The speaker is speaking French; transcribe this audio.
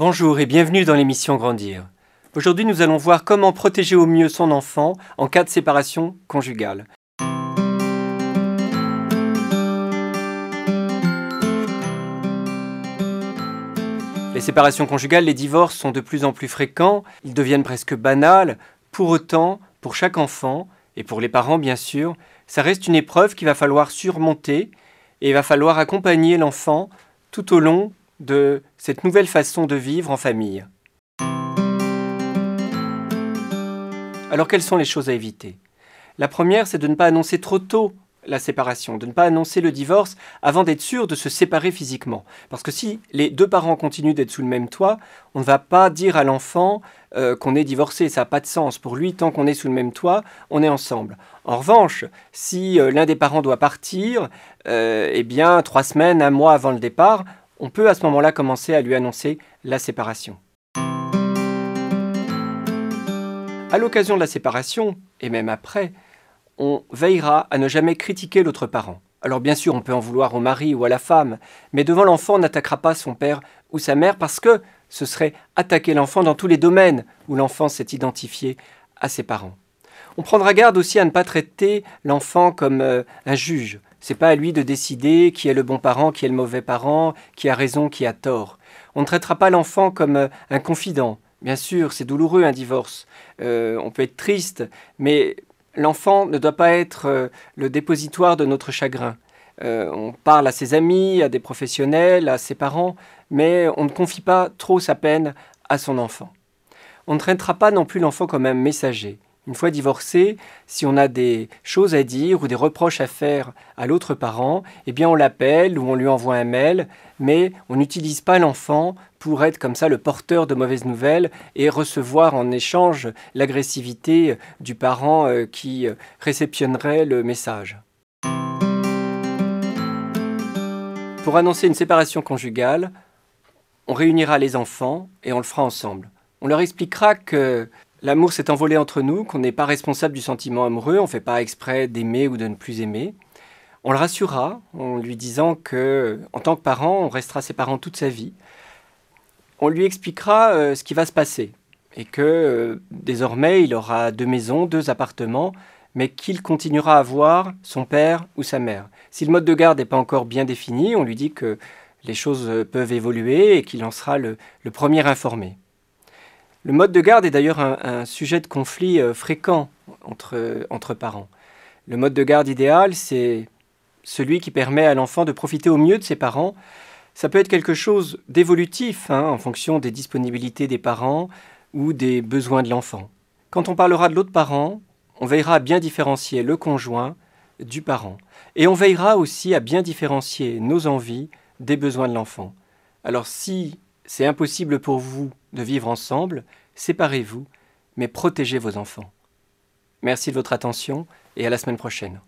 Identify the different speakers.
Speaker 1: Bonjour et bienvenue dans l'émission Grandir. Aujourd'hui, nous allons voir comment protéger au mieux son enfant en cas de séparation conjugale. Les séparations conjugales, les divorces sont de plus en plus fréquents, ils deviennent presque banals. Pour autant, pour chaque enfant, et pour les parents bien sûr, ça reste une épreuve qu'il va falloir surmonter et il va falloir accompagner l'enfant tout au long de cette nouvelle façon de vivre en famille. Alors quelles sont les choses à éviter? La première, c'est de ne pas annoncer trop tôt la séparation, de ne pas annoncer le divorce avant d'être sûr de se séparer physiquement. Parce que si les deux parents continuent d'être sous le même toit, on ne va pas dire à l'enfant euh, qu'on est divorcé, ça n'a pas de sens. Pour lui, tant qu'on est sous le même toit, on est ensemble. En revanche, si euh, l'un des parents doit partir, euh, eh bien, trois semaines, un mois avant le départ, on peut à ce moment-là commencer à lui annoncer la séparation. À l'occasion de la séparation, et même après, on veillera à ne jamais critiquer l'autre parent. Alors bien sûr, on peut en vouloir au mari ou à la femme, mais devant l'enfant, on n'attaquera pas son père ou sa mère parce que ce serait attaquer l'enfant dans tous les domaines où l'enfant s'est identifié à ses parents. On prendra garde aussi à ne pas traiter l'enfant comme euh, un juge. C'est pas à lui de décider qui est le bon parent, qui est le mauvais parent, qui a raison, qui a tort. On ne traitera pas l'enfant comme euh, un confident. Bien sûr, c'est douloureux un divorce. Euh, on peut être triste, mais l'enfant ne doit pas être le dépositoire de notre chagrin. on parle à ses amis, à des professionnels, à ses parents, mais on ne confie pas trop sa peine à son enfant. On ne traitera pas non plus l'enfant comme un messager. Une fois divorcé, si on a des choses à dire ou des reproches à faire à l'autre parent, eh bien on l'appelle ou on lui envoie un mail, mais on n'utilise pas l'enfant pour être comme ça le porteur de mauvaises nouvelles et recevoir en échange l'agressivité du parent euh, qui euh, réceptionnerait le message. Pour annoncer une séparation conjugale, on réunira les enfants et on le fera ensemble. On leur expliquera que L'amour s'est envolé entre nous, qu'on n'est pas responsable du sentiment amoureux, on ne fait pas exprès d'aimer ou de ne plus aimer. On le rassurera en lui disant que, en tant que parent, on restera ses parents toute sa vie. On lui expliquera euh, ce qui va se passer et que euh, désormais il aura deux maisons, deux appartements, mais qu'il continuera à voir son père ou sa mère. Si le mode de garde n'est pas encore bien défini, on lui dit que les choses euh, peuvent évoluer et qu'il en sera le premier informé. Le mode de garde est d'ailleurs un, sujet de conflit euh, fréquent entre, parents. Le mode de garde idéal, c'est celui qui permet à l'enfant de profiter au mieux de ses parents. Ça peut être quelque chose d'évolutif hein, en fonction des disponibilités des parents ou des besoins de l'enfant. Quand on parlera de l'autre parent, on veillera à bien différencier le conjoint du parent. Et on veillera aussi à bien différencier nos envies des besoins de l'enfant. Alors si c'est impossible pour vous de vivre ensemble, séparez-vous, mais protégez vos enfants. Merci de votre attention et à la semaine prochaine.